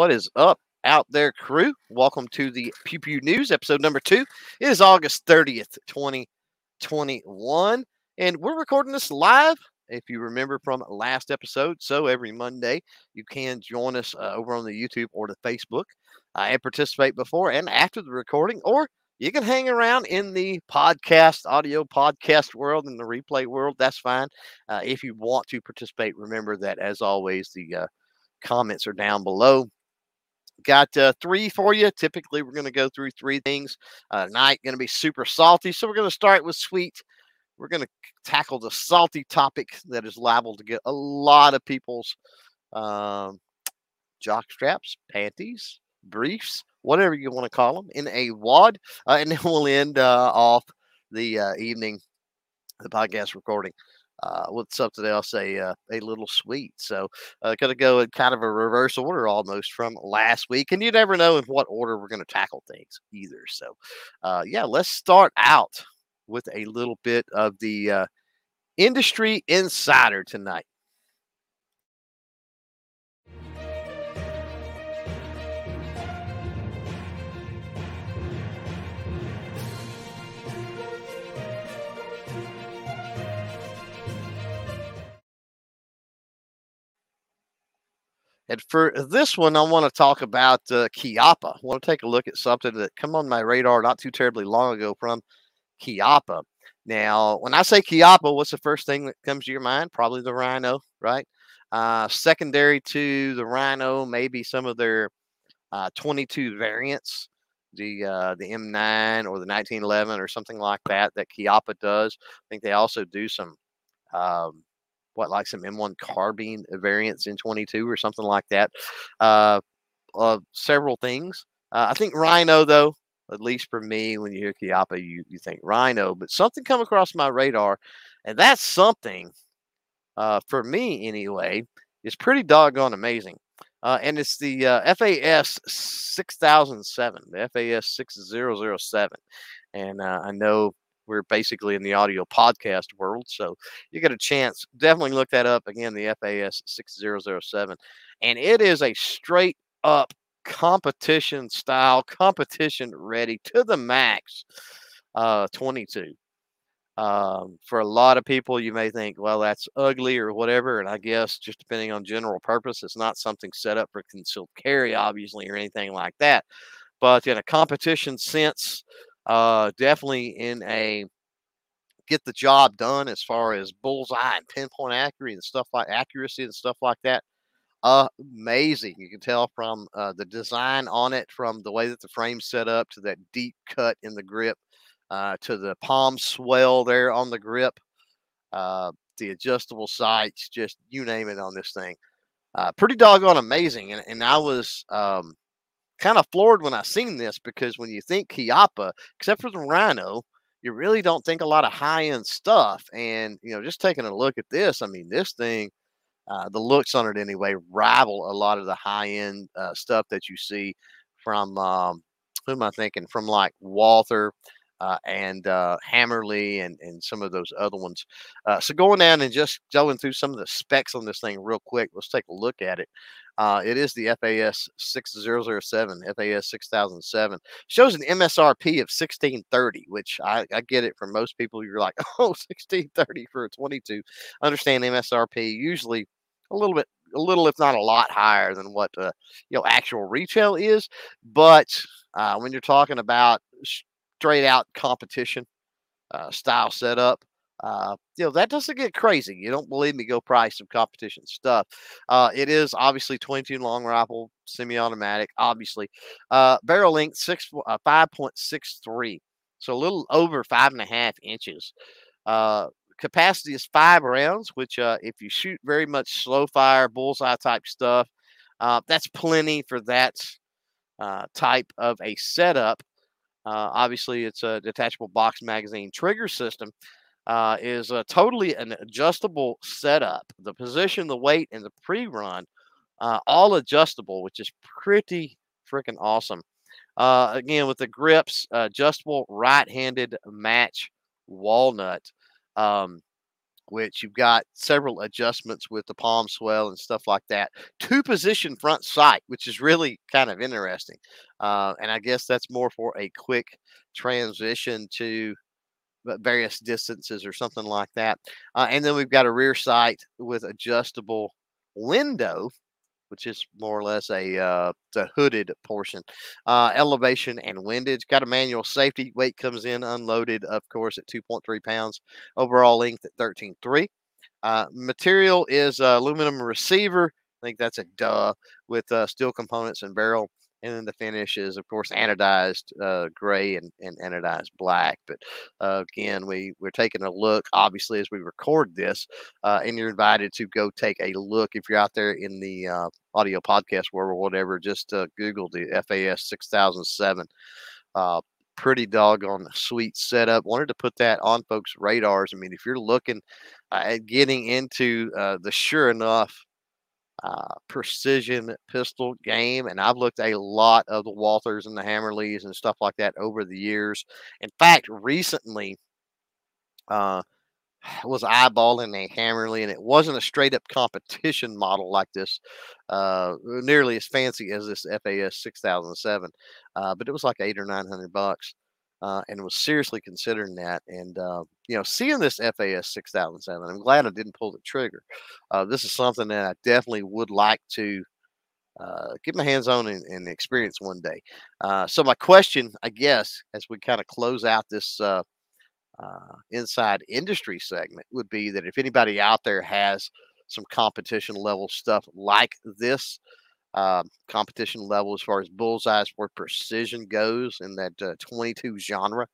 What is up out there, crew? Welcome to the Pew Pew News, episode number two. It is August 30th, 2021, and we're recording this live. If you remember from last episode, so every Monday you can join us uh, over on the YouTube or the Facebook uh, and participate before and after the recording, or you can hang around in the podcast, audio podcast world, in the replay world. That's fine. Uh, if you want to participate, remember that as always, the uh, comments are down below. Got uh, three for you. Typically, we're going to go through three things. Uh, night going to be super salty, so we're going to start with sweet. We're going to tackle the salty topic that is liable to get a lot of people's um, jock straps, panties, briefs, whatever you want to call them, in a wad. Uh, and then we'll end uh, off the uh, evening, the podcast recording. Uh, with something else, a uh, a little sweet. So, uh, going to go in kind of a reverse order almost from last week, and you never know in what order we're going to tackle things either. So, uh, yeah, let's start out with a little bit of the uh, industry insider tonight. And for this one, I want to talk about uh. I want to take a look at something that come on my radar not too terribly long ago from Chiappa. Now, when I say Chiappa, what's the first thing that comes to your mind? Probably the Rhino, right? Uh, secondary to the Rhino, maybe some of their uh, 22 variants, the uh, the M9 or the 1911 or something like that that Chiappa does. I think they also do some um, what like some M1 carbine variants in 22 or something like that. Uh, uh several things. Uh, I think Rhino though, at least for me, when you hear Chiappa, you you think Rhino, but something come across my radar, and that's something uh, for me anyway is pretty doggone amazing. Uh, and it's the uh, FAS 6007, the FAS 6007. And uh, I know we're basically in the audio podcast world. So you get a chance, definitely look that up again, the FAS 6007. And it is a straight up competition style, competition ready to the max uh, 22. Um, for a lot of people, you may think, well, that's ugly or whatever. And I guess just depending on general purpose, it's not something set up for concealed carry, obviously, or anything like that. But in a competition sense, uh, definitely in a get the job done as far as bullseye and pinpoint accuracy and stuff like accuracy and stuff like that. Amazing. You can tell from uh, the design on it, from the way that the frame's set up to that deep cut in the grip, uh, to the palm swell there on the grip, uh, the adjustable sights, just you name it on this thing. Uh, pretty doggone amazing. And, and I was um, kind of floored when I seen this because when you think Chiappa, except for the Rhino, you really don't think a lot of high end stuff. And you know, just taking a look at this, I mean, this thing, uh, the looks on it anyway, rival a lot of the high end uh, stuff that you see from um, who am I thinking? From like Walther. Uh, and uh, Hammerli and, and some of those other ones. Uh, so going down and just going through some of the specs on this thing real quick, let's take a look at it. Uh, it is the FAS 6007, FAS 6007. Shows an MSRP of 1630, which I, I get it for most people. You're like, oh, 1630 for a 22. Understand MSRP usually a little bit, a little, if not a lot higher than what, uh, you know, actual retail is. But uh, when you're talking about straight out competition uh, style setup, uh, you know, that doesn't get crazy. You don't believe me? Go price some competition stuff. Uh, it is obviously 22 long rifle, semi-automatic. Obviously, uh, barrel length six uh, 5.63, so a little over five and a half inches. Uh, capacity is five rounds, which uh, if you shoot very much slow fire, bullseye type stuff, uh, that's plenty for that uh, type of a setup. Uh, obviously, it's a detachable box magazine trigger system uh, is totally an adjustable setup. The position, the weight, and the pre-run, uh, all adjustable, which is pretty freaking awesome. Uh, again, with the grips, adjustable right-handed match walnut. Um, which you've got several adjustments with the palm swell and stuff like that. Two position front sight, which is really kind of interesting. Uh, and I guess that's more for a quick transition to various distances or something like that. Uh, and then we've got a rear sight with adjustable window which is more or less a uh, hooded portion. Uh, elevation and windage. Got a manual safety. Weight comes in unloaded, of course, at 2.3 pounds. Overall length at 13.3. Uh, material is aluminum receiver. I think that's a duh with uh, steel components and barrel and then the finish is of course anodized uh, gray and, and anodized black but uh, again we we're taking a look obviously as we record this and you're invited to go take a look if you're out there in the audio podcast world or whatever just uh, google the fas 6007 uh, pretty doggone sweet setup wanted to put that on folks radars i mean if you're looking at getting into the sure enough uh, precision pistol game. And I've looked a lot of the Walthers and the Hammerlis and stuff like that over the years. In fact, recently, uh, was eyeballing a Hammerli, and it wasn't a straight up competition model like this, uh, nearly as fancy as this FAS 6007, uh, but it was like eight or nine hundred bucks uh, and was seriously considering that. And uh, you know, seeing this FAS 6007, I'm glad I didn't pull the trigger. Uh, this is something that I definitely would like to uh, get my hands on and, and experience one day. Uh, so my question, I guess, as we kind of close out this uh, inside industry segment, would be that if anybody out there has some competition level stuff like this uh, competition level as far as bullseyes for precision goes in that uh, 22 genre.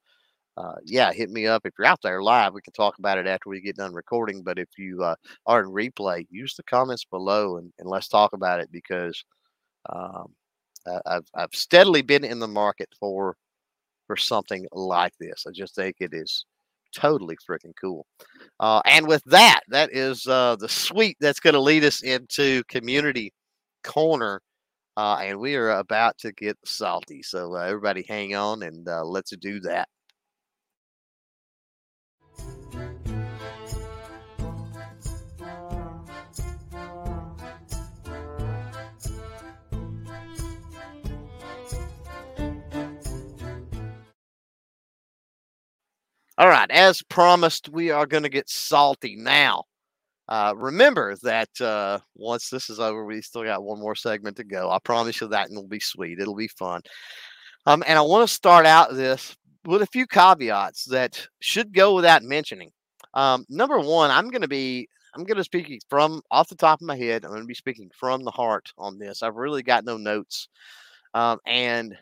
Uh, yeah, hit me up if you're out there live. We can talk about it after we get done recording. But if you uh, are in replay, use the comments below and, and let's talk about it because um, I've I've steadily been in the market for for something like this. I just think it is totally freaking cool. Uh, and with that, that is uh, the sweet that's going to lead us into community corner. Uh, and we are about to get salty. So uh, everybody hang on and uh, let's do that. All right, as promised, we are going to get salty now. Uh, remember that uh, once this is over, we still got one more segment to go. I promise you that, and it'll be sweet. It'll be fun. Um, and I want to start out this with a few caveats that should go without mentioning. Um, number one, I'm going to be I'm going to speak from off the top of my head. I'm going to be speaking from the heart on this. I've really got no notes, um, and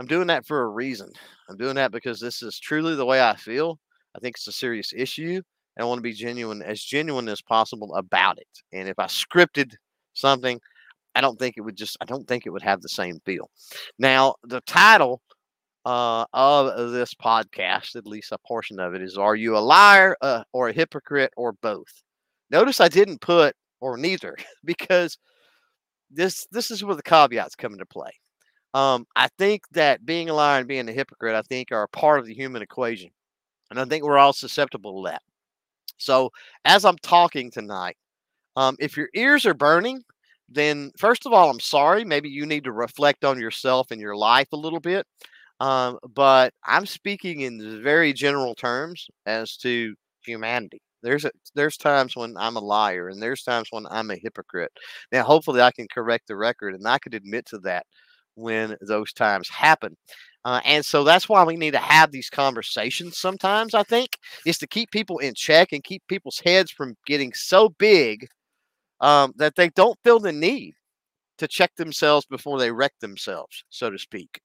I'm doing that for a reason. I'm doing that because this is truly the way I feel. I think it's a serious issue. And I want to be genuine, as genuine as possible about it. And if I scripted something, I don't think it would just, I don't think it would have the same feel. Now, the title uh, of this podcast, at least a portion of it, is Are You a Liar uh, or a Hypocrite or Both? Notice I didn't put or neither because this this is where the caveats come into play. Um, I think that being a liar and being a hypocrite, I think, are a part of the human equation. And I think we're all susceptible to that. So as I'm talking tonight, um, if your ears are burning, then first of all, I'm sorry. Maybe you need to reflect on yourself and your life a little bit. Um, but I'm speaking in very general terms as to humanity. There's a, there's times when I'm a liar, and there's times when I'm a hypocrite. Now, hopefully, I can correct the record, and I could admit to that when those times happen. Uh, and so that's why we need to have these conversations sometimes, I think, is to keep people in check and keep people's heads from getting so big um, that they don't feel the need to check themselves before they wreck themselves, so to speak.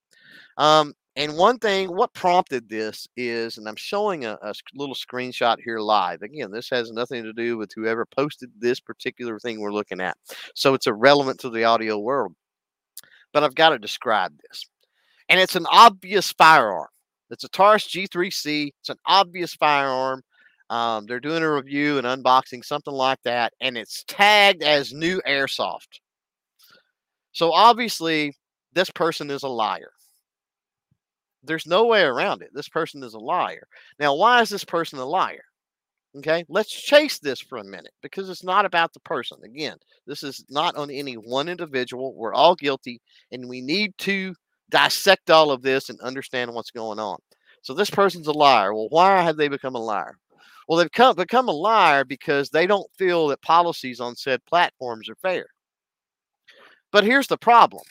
Um, and one thing, what prompted this is, and I'm showing a, a, little screenshot here live. Again, this has nothing to do with whoever posted this particular thing we're looking at. So it's irrelevant to the audio world. But I've got to describe this and it's an obvious firearm. It's a Taurus G3C. It's an obvious firearm. Um, they're doing a review and unboxing, something like that, and it's tagged as new airsoft. So obviously, this person is a liar. There's no way around it. This person is a liar. Now, why is this person a liar? Okay, let's chase this for a minute because it's not about the person. Again, this is not on any one individual. We're all guilty, and we need to dissect all of this and understand what's going on. So, this person's a liar. Well, why have they become a liar? Well, they've come, become a liar because they don't feel that policies on said platforms are fair. But here's the problem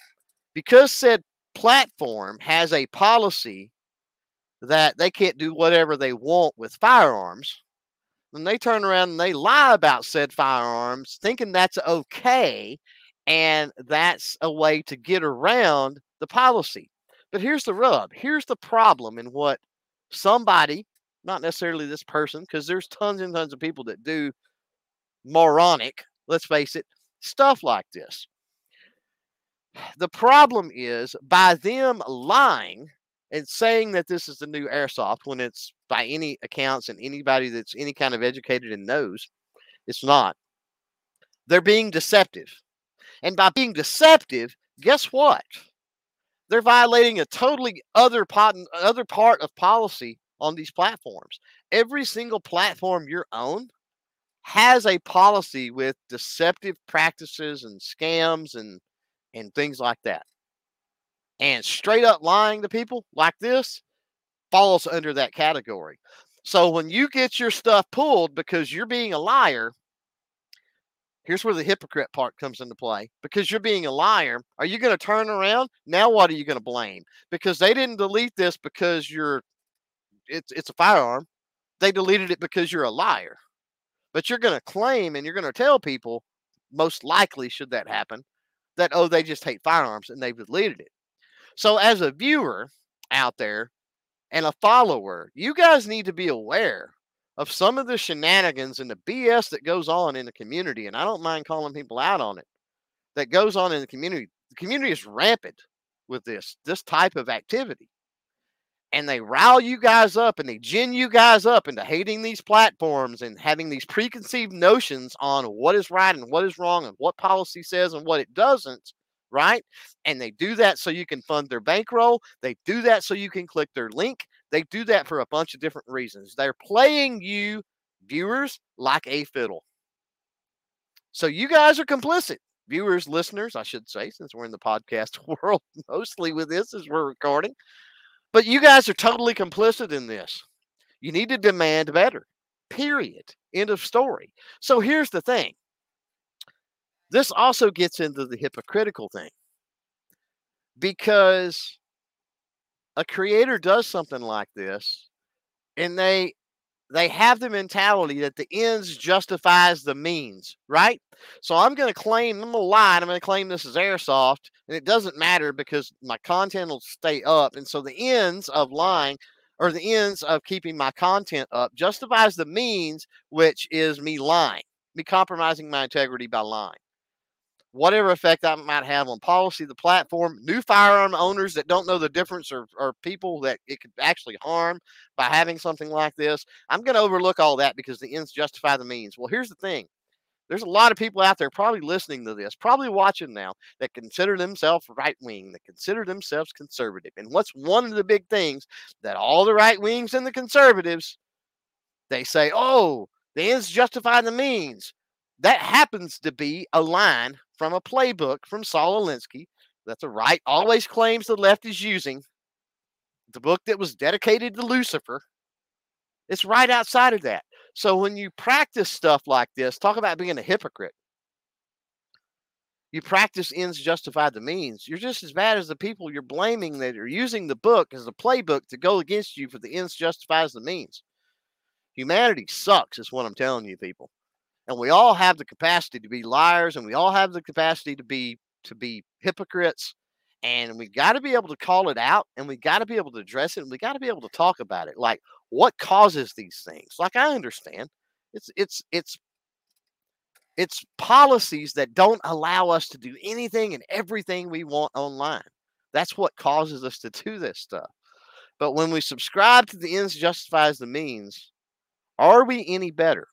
because said platform has a policy that they can't do whatever they want with firearms then they turn around and they lie about said firearms, thinking that's okay. And that's a way to get around the policy. But here's the rub here's the problem in what somebody, not necessarily this person, because there's tons and tons of people that do moronic, let's face it, stuff like this. The problem is by them lying, and saying that this is the new airsoft when it's by any accounts and anybody that's any kind of educated and knows it's not. They're being deceptive. And by being deceptive, guess what? They're violating a totally other pot, other part of policy on these platforms. Every single platform you're has a policy with deceptive practices and scams and and things like that and straight up lying to people like this falls under that category. So when you get your stuff pulled because you're being a liar, here's where the hypocrite part comes into play. Because you're being a liar, are you going to turn around? Now what are you going to blame? Because they didn't delete this because you're it's it's a firearm. They deleted it because you're a liar. But you're going to claim and you're going to tell people most likely should that happen that oh they just hate firearms and they've deleted it. So, as a viewer out there and a follower, you guys need to be aware of some of the shenanigans and the BS that goes on in the community. And I don't mind calling people out on it that goes on in the community. The community is rampant with this, this type of activity and they rile you guys up and they gin you guys up into hating these platforms and having these preconceived notions on what is right and what is wrong and what policy says and what it doesn't right? And they do that so you can fund their bankroll. They do that so you can click their link. They do that for a bunch of different reasons. They're playing you, viewers, like a fiddle. So you guys are complicit. Viewers, listeners, I should say, since we're in the podcast world mostly with this as we're recording. But you guys are totally complicit in this. You need to demand better. Period. End of story. So here's the thing this also gets into the hypocritical thing because a creator does something like this and they they have the mentality that the ends justifies the means, right? So I'm going to claim, I'm going to lie, I'm going to claim this is airsoft, and it doesn't matter because my content will stay up. And so the ends of lying or the ends of keeping my content up justifies the means, which is me lying, me compromising my integrity by lying whatever effect that might have on policy, the platform, new firearm owners that don't know the difference or, or people that it could actually harm by having something like this. I'm going to overlook all that because the ends justify the means. Well, here's the thing. There's a lot of people out there probably listening to this, probably watching now, that consider themselves right wing, that consider themselves conservative. And what's one of the big things that all the right wings and the conservatives they say, oh, the ends justify the means. That happens to be a line from a playbook from Saul Alinsky. That's the right always claims the left is using. The book that was dedicated to Lucifer. It's right outside of that. So when you practice stuff like this, talk about being a hypocrite. You practice ends justify the means. You're just as bad as the people you're blaming that are using the book as a playbook to go against you for the ends justifies the means. Humanity sucks, is what I'm telling you, people and we all have the capacity to be liars and we all have the capacity to be to be hypocrites and we got to be able to call it out and we got to be able to address it and we got to be able to talk about it like what causes these things? Like i understand. It's it's it's it's policies that don't allow us to do anything and everything we want online. That's what causes us to do this stuff. But when we subscribe to the ends justifies the means are we any better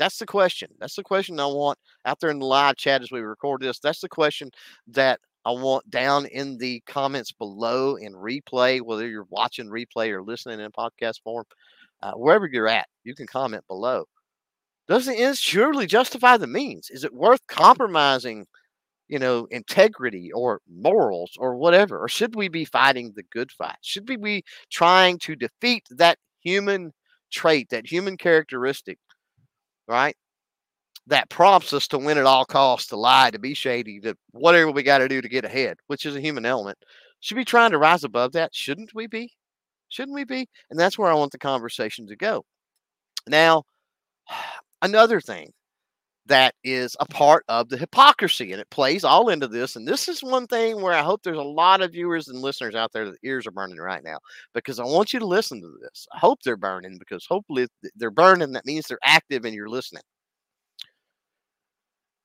that's the question. That's the question I want out there in the live chat as we record this. That's the question that I want down in the comments below in replay, whether you're watching replay or listening in podcast form. uh, wherever you're at, you can comment below. Does the ends surely justify the means? Is it worth compromising, you know, integrity or morals or whatever? Or should we be fighting the good fight? Should we be trying to defeat that human trait, that human characteristic, right? That prompts us to win at all costs, to lie, to be shady, to whatever we got to do to get ahead, which is a human element. Should we be trying to rise above that? Shouldn't we be? Shouldn't we be? And that's where I want the conversation to go. Now, another thing that is a part of the hypocrisy and it plays all into this and this is one thing where i hope there's a lot of viewers and listeners out there that ears are burning right now because i want you to listen to this. I hope they're burning because hopefully they're burning that means they're active and you're listening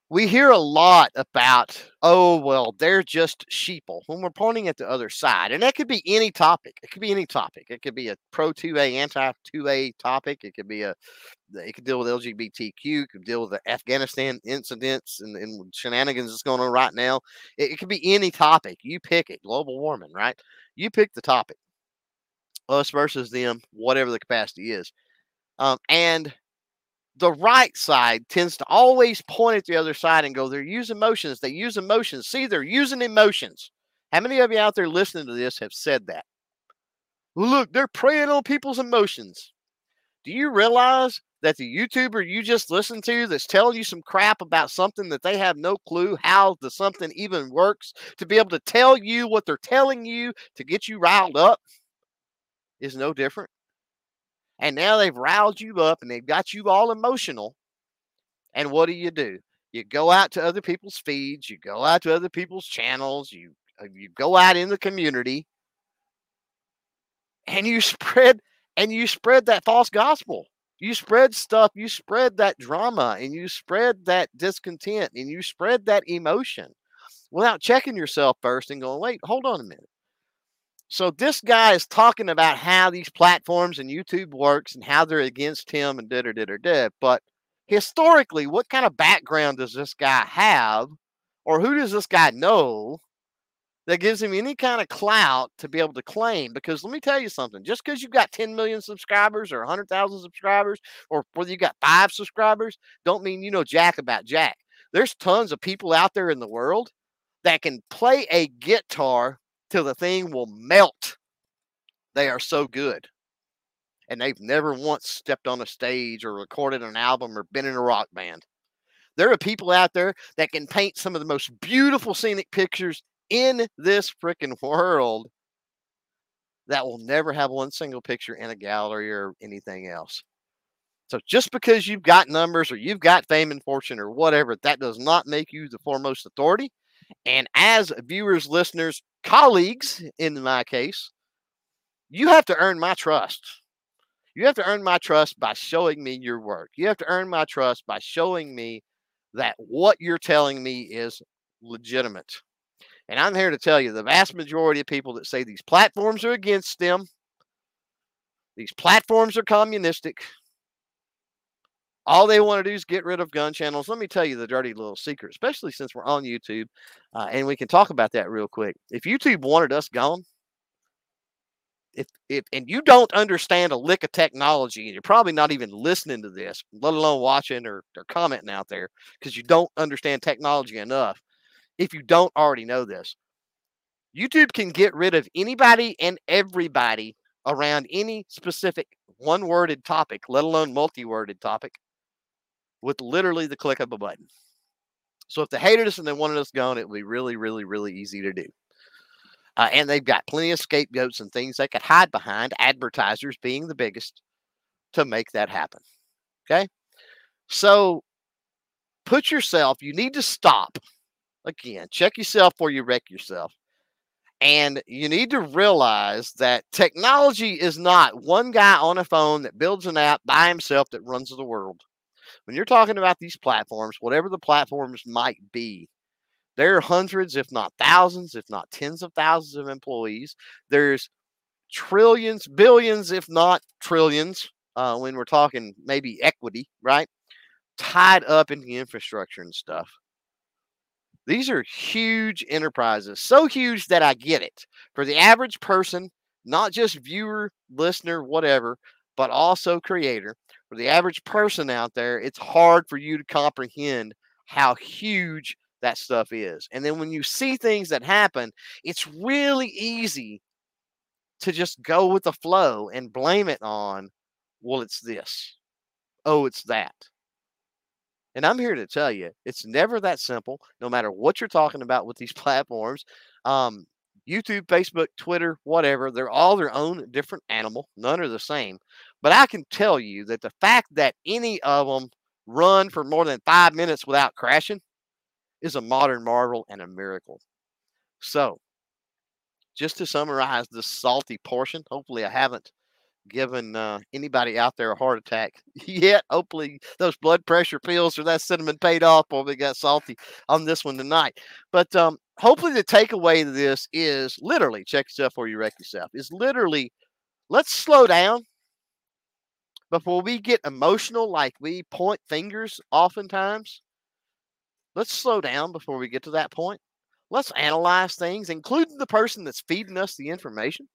we hear a lot about, oh, well, they're just sheeple when we're pointing at the other side. And that could be any topic. It could be any topic. It could be a pro 2A, anti 2A topic. It could be a, it could deal with LGBTQ, it could deal with the Afghanistan incidents and, and shenanigans that's going on right now. It, it could be any topic. You pick it. Global warming, right? You pick the topic. Us versus them, whatever the capacity is. Um, and the right side tends to always point at the other side and go, they're using emotions. They use emotions. See, they're using emotions. How many of you out there listening to this have said that? Look, they're preying on people's emotions. Do you realize that the YouTuber you just listened to that's telling you some crap about something that they have no clue how the something even works to be able to tell you what they're telling you to get you riled up is no different? And now they've riled you up and they've got you all emotional. And what do you do? You go out to other people's feeds, you go out to other people's channels, you uh, you go out in the community and you spread and you spread that false gospel. You spread stuff, you spread that drama and you spread that discontent and you spread that emotion without checking yourself first and going, wait, hold on a minute. So this guy is talking about how these platforms and YouTube works and how they're against him and did or did or did. But historically, what kind of background does this guy have, or who does this guy know that gives him any kind of clout to be able to claim? Because let me tell you something: just because you've got 10 million subscribers or 100,000 subscribers, or whether you got five subscribers, don't mean you know jack about jack. There's tons of people out there in the world that can play a guitar till the thing will melt. They are so good. And they've never once stepped on a stage or recorded an album or been in a rock band. There are people out there that can paint some of the most beautiful scenic pictures in this freaking world that will never have one single picture in a gallery or anything else. So just because you've got numbers or you've got fame and fortune or whatever, that does not make you the foremost authority. And as viewers, listeners, colleagues, in my case, you have to earn my trust. You have to earn my trust by showing me your work. You have to earn my trust by showing me that what you're telling me is legitimate. And I'm here to tell you the vast majority of people that say these platforms are against them, these platforms are communistic, all they want to do is get rid of gun channels. Let me tell you the dirty little secret, especially since we're on YouTube, uh, and we can talk about that real quick. If YouTube wanted us gone, if if and you don't understand a lick of technology, and you're probably not even listening to this, let alone watching or, or commenting out there, because you don't understand technology enough. If you don't already know this, YouTube can get rid of anybody and everybody around any specific one worded topic, let alone multi worded topic, with literally the click of a button. So if they hated us and they wanted us gone, it would be really, really, really easy to do. Uh, and they've got plenty of scapegoats and things they could hide behind, advertisers being the biggest, to make that happen. Okay. So put yourself, you need to stop. Again, check yourself before you wreck yourself. And you need to realize that technology is not one guy on a phone that builds an app by himself that runs the world when you're talking about these platforms, whatever the platforms might be, there are hundreds, if not thousands, if not tens of thousands of employees. There's trillions, billions, if not trillions, uh, when we're talking maybe equity, right? Tied up in the infrastructure and stuff. These are huge enterprises, so huge that I get it. For the average person, not just viewer, listener, whatever, but also creator. For the average person out there, it's hard for you to comprehend how huge that stuff is. And then when you see things that happen, it's really easy to just go with the flow and blame it on, well, it's this. Oh, it's that. And I'm here to tell you, it's never that simple, no matter what you're talking about with these platforms. Um, YouTube, Facebook, Twitter, whatever, they're all their own different animal. None are the same. But I can tell you that the fact that any of them run for more than five minutes without crashing is a modern marvel and a miracle. So, just to summarize this salty portion, hopefully I haven't given uh, anybody out there a heart attack yet. Hopefully, those blood pressure pills or that cinnamon paid off while we got salty on this one tonight. But um, hopefully, the takeaway to this is literally check yourself or you wreck yourself. Is literally let's slow down before we get emotional, like we point fingers oftentimes. Let's slow down before we get to that point. Let's analyze things, including the person that's feeding us the information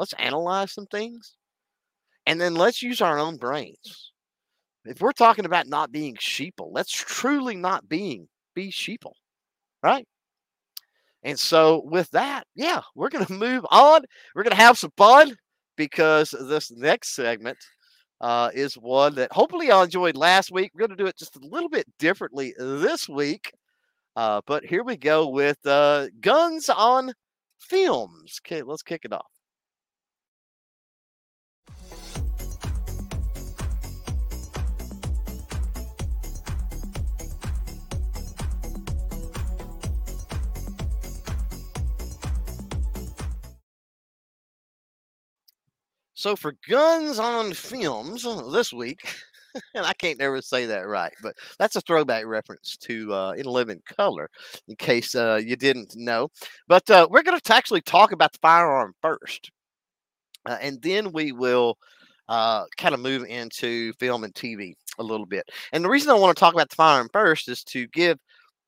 Let's analyze some things and then let's use our own brains. If we're talking about not being sheeple, let's truly not being be sheeple, right? And so with that, yeah, we're going to move on. We're going to have some fun because this next segment uh, is one that hopefully y'all enjoyed last week. We're going to do it just a little bit differently this week. Uh, but here we go with uh, guns on films. Okay, let's kick it off. So for guns on films uh, this week, and I can't never say that right, but that's a throwback reference to uh, In Living Color, in case uh, you didn't know. But uh, we're going to actually talk about the firearm first, uh, and then we will uh, kind of move into film and TV a little bit. And the reason I want to talk about the firearm first is to give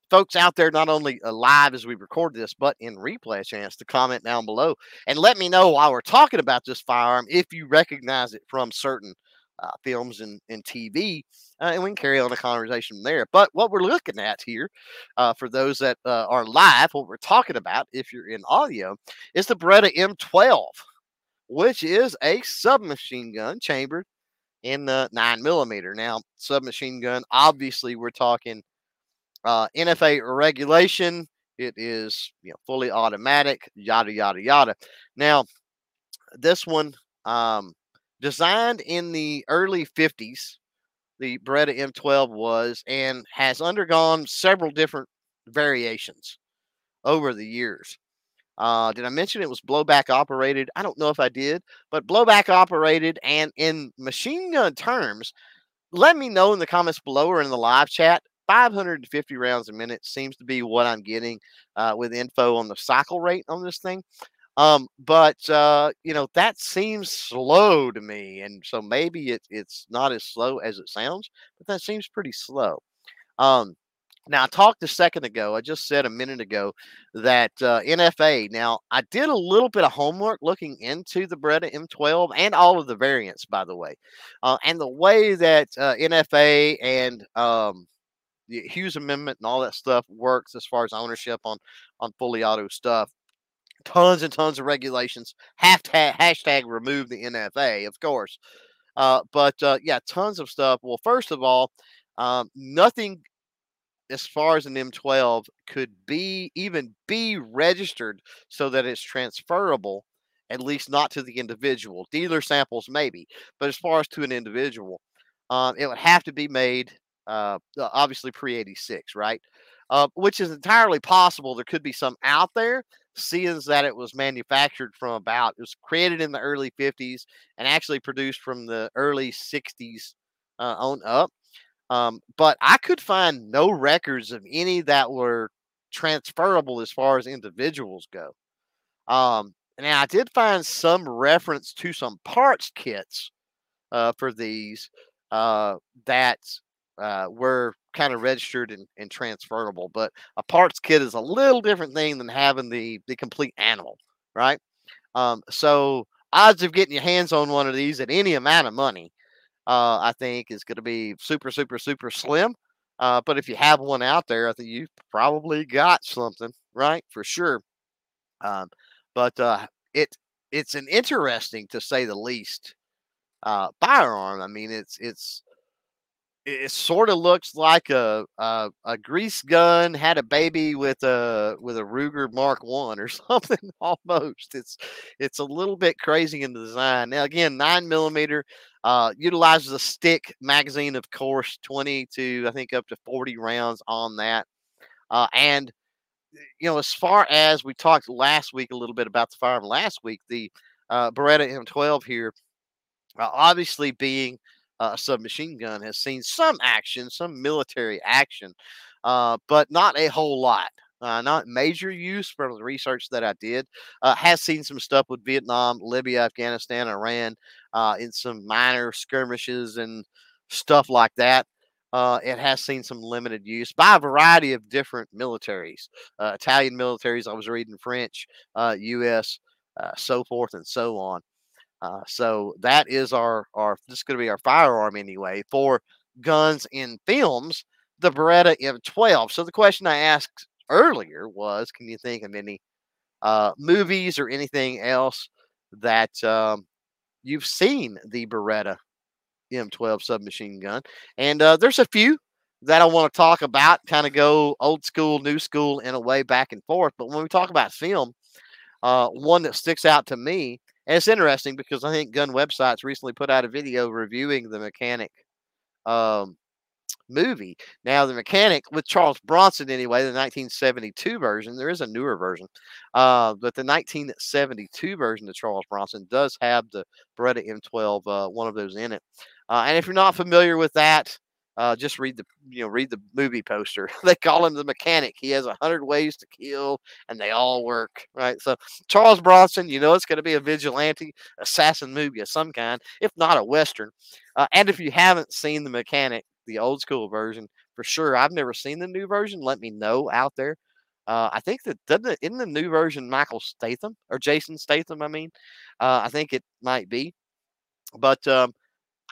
folks out there, not only live as we record this, but in replay, a chance to comment down below and let me know while we're talking about this firearm if you recognize it from certain uh, films and, and TV, uh, and we can carry on a conversation there. But what we're looking at here, uh, for those that uh, are live, what we're talking about, if you're in audio, is the Beretta M12, which is a submachine gun chambered in the nine millimeter. Now, submachine gun, obviously, we're talking uh, NFA regulation. It is you know fully automatic, yada yada yada. Now, this one um, designed in the early 50s, the Beretta M12 was, and has undergone several different variations over the years. Uh, did I mention it was blowback operated? I don't know if I did, but blowback operated and in machine gun terms, let me know in the comments below or in the live chat 550 rounds a minute seems to be what I'm getting uh, with info on the cycle rate on this thing. Um, but uh, you know that seems slow to me, and so maybe it, it's not as slow as it sounds, but that seems pretty slow. Um, now I talked a second ago. I just said a minute ago that uh, NFA. Now I did a little bit of homework looking into the Beretta M12 and all of the variants, by the way, uh, and the way that uh, NFA and um, the Hughes Amendment and all that stuff works as far as ownership on on fully auto stuff. Tons and tons of regulations. Hashtag, hashtag remove the NFA, of course. Uh, but uh, yeah, tons of stuff. Well, first of all, um, nothing as far as an M12 could be even be registered so that it's transferable, at least not to the individual. Dealer samples maybe, but as far as to an individual, um, it would have to be made uh, obviously pre 86, right? Uh, which is entirely possible. There could be some out there, seeing that it was manufactured from about, it was created in the early 50s and actually produced from the early 60s uh, on up. Um, but I could find no records of any that were transferable as far as individuals go. Um, now, I did find some reference to some parts kits uh, for these uh, that uh, were kind of registered and, and, transferable. But a parts kit is a little different thing than having the the complete animal, right? Um, so odds of getting your hands on one of these at any amount of money, uh, I think, is going to be super, super, super slim. Uh, but if you have one out there, I think you probably got something, right? For sure. Um, but uh, it it's an interesting, to say the least, uh, firearm. I mean, it's it's it sort of looks like a, a, a grease gun had a baby with a with a Ruger Mark One or something almost. It's it's a little bit crazy in the design. Now again, nine millimeter uh, utilizes a stick magazine, of course, twenty to I think up to forty rounds on that. Uh, and you know, as far as we talked last week a little bit about the firearm last week, the uh, Beretta M12 here, uh, obviously being a submachine gun has seen some action, some military action, uh, but not a whole lot. Uh, not major use from the research that I did. Uh, has seen some stuff with Vietnam, Libya, Afghanistan, Iran, uh, in some minor skirmishes and stuff like that. Uh, it has seen some limited use by a variety of different militaries, uh, Italian militaries. I was reading French, U.S., uh, so forth and so on. Uh, so that is our our this is going to be our firearm anyway for guns in films. The Beretta M12. So the question I asked earlier was, can you think of any uh, movies or anything else that um, you've seen the Beretta M12 submachine gun? And uh, there's a few that I want to talk about, kind of go old school, new school in a way back and forth. But when we talk about film, uh, one that sticks out to me and it's interesting because I think Gun Websites recently put out a video reviewing the mechanic um, movie. Now, the mechanic with Charles Bronson, anyway, the 1972 version, there is a newer version, uh, but the 1972 version of Charles Bronson does have the Beretta M12, uh, one of those in it. Uh, and if you're not familiar with that, uh, just read the you know read the movie poster. they call him the mechanic. He has a hundred ways to kill, and they all work. Right. So Charles Bronson, you know it's going to be a vigilante assassin movie of some kind, if not a western. Uh, and if you haven't seen the mechanic, the old school version, for sure, I've never seen the new version. Let me know out there. Uh, I think that doesn't in the new version Michael Statham or Jason Statham. I mean, uh, I think it might be, but um,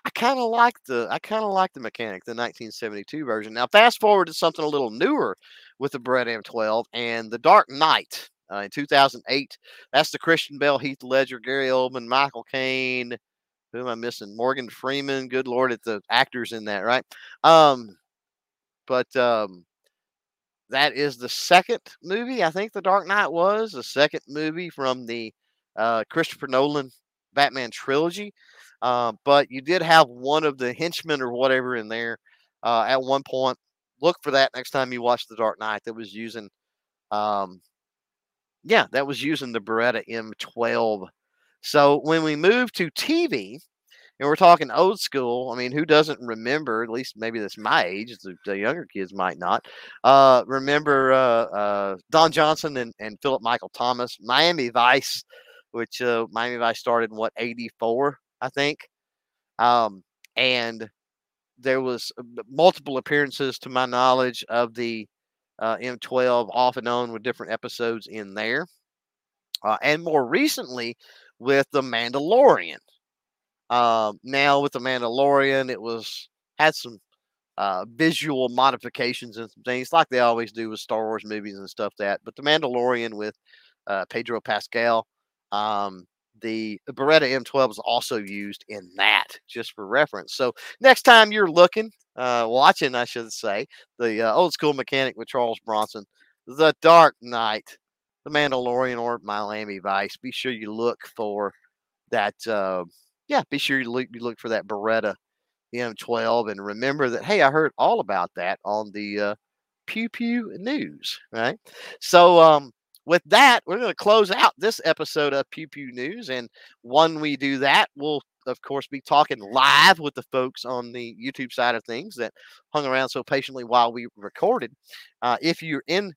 I kind of like the I kind of like the mechanic, the 1972 version. Now, fast forward to something a little newer with the Beretta M12 and the Dark Knight uh, in 2008. That's the Christian Bale, Heath Ledger, Gary Oldman, Michael Caine. Who am I missing? Morgan Freeman. Good lord, it's the actors in that, right? Um, but um, that is the second movie. I think The Dark Knight was the second movie from the uh, Christopher Nolan Batman trilogy. Uh, but you did have one of the henchmen or whatever in there uh, at one point. Look for that next time you watch The Dark Knight that was using, um, yeah, that was using the Beretta M12. So when we move to TV, and we're talking old school, I mean, who doesn't remember, at least maybe that's my age, the, the younger kids might not, uh, remember uh, uh, Don Johnson and, and Philip Michael Thomas, Miami Vice, which uh, Miami Vice started in what, 84? I think. Um, and there was uh, multiple appearances, to my knowledge, of the uh, M12 off and on with different episodes in there. Uh, and more recently with the Mandalorian. Uh, now with the Mandalorian, it was had some uh, visual modifications and some things like they always do with Star Wars movies and stuff. That, but the Mandalorian with uh, Pedro Pascal, um, the Beretta M12 is also used in that, just for reference. So next time you're looking, uh, watching, I should say, the uh, old school mechanic with Charles Bronson, The Dark Knight, The Mandalorian, or Miami Vice, be sure you look for that. Uh, yeah, be sure you look, you look for that Beretta M12 and remember that, hey, I heard all about that on the uh, Pew Pew News, right? So, um, with that, we're going to close out this episode of Pew Pew News. And when we do that, we'll, of course, be talking live with the folks on the YouTube side of things that hung around so patiently while we recorded. Uh, if you're in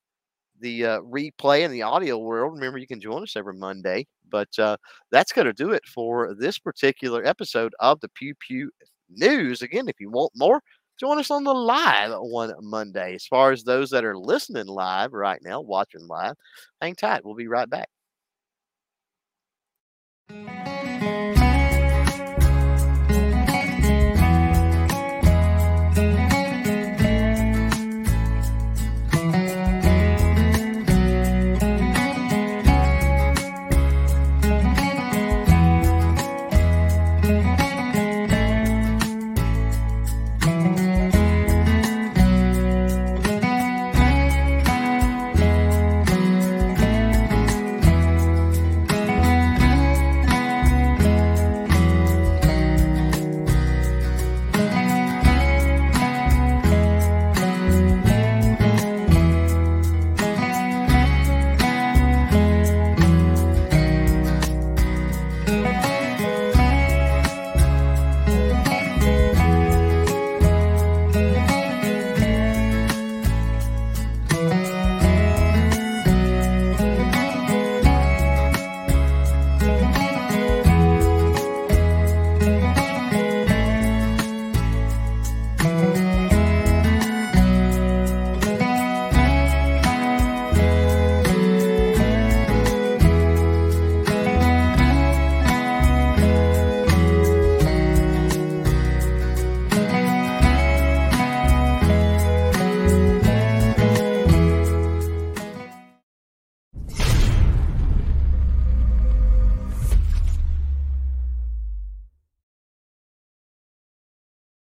the uh, replay in the audio world, remember you can join us every Monday. But uh, that's going to do it for this particular episode of the Pew Pew News. Again, if you want more, join us on the live one Monday. As far as those that are listening live right now, watching live, hang tight. We'll be right back.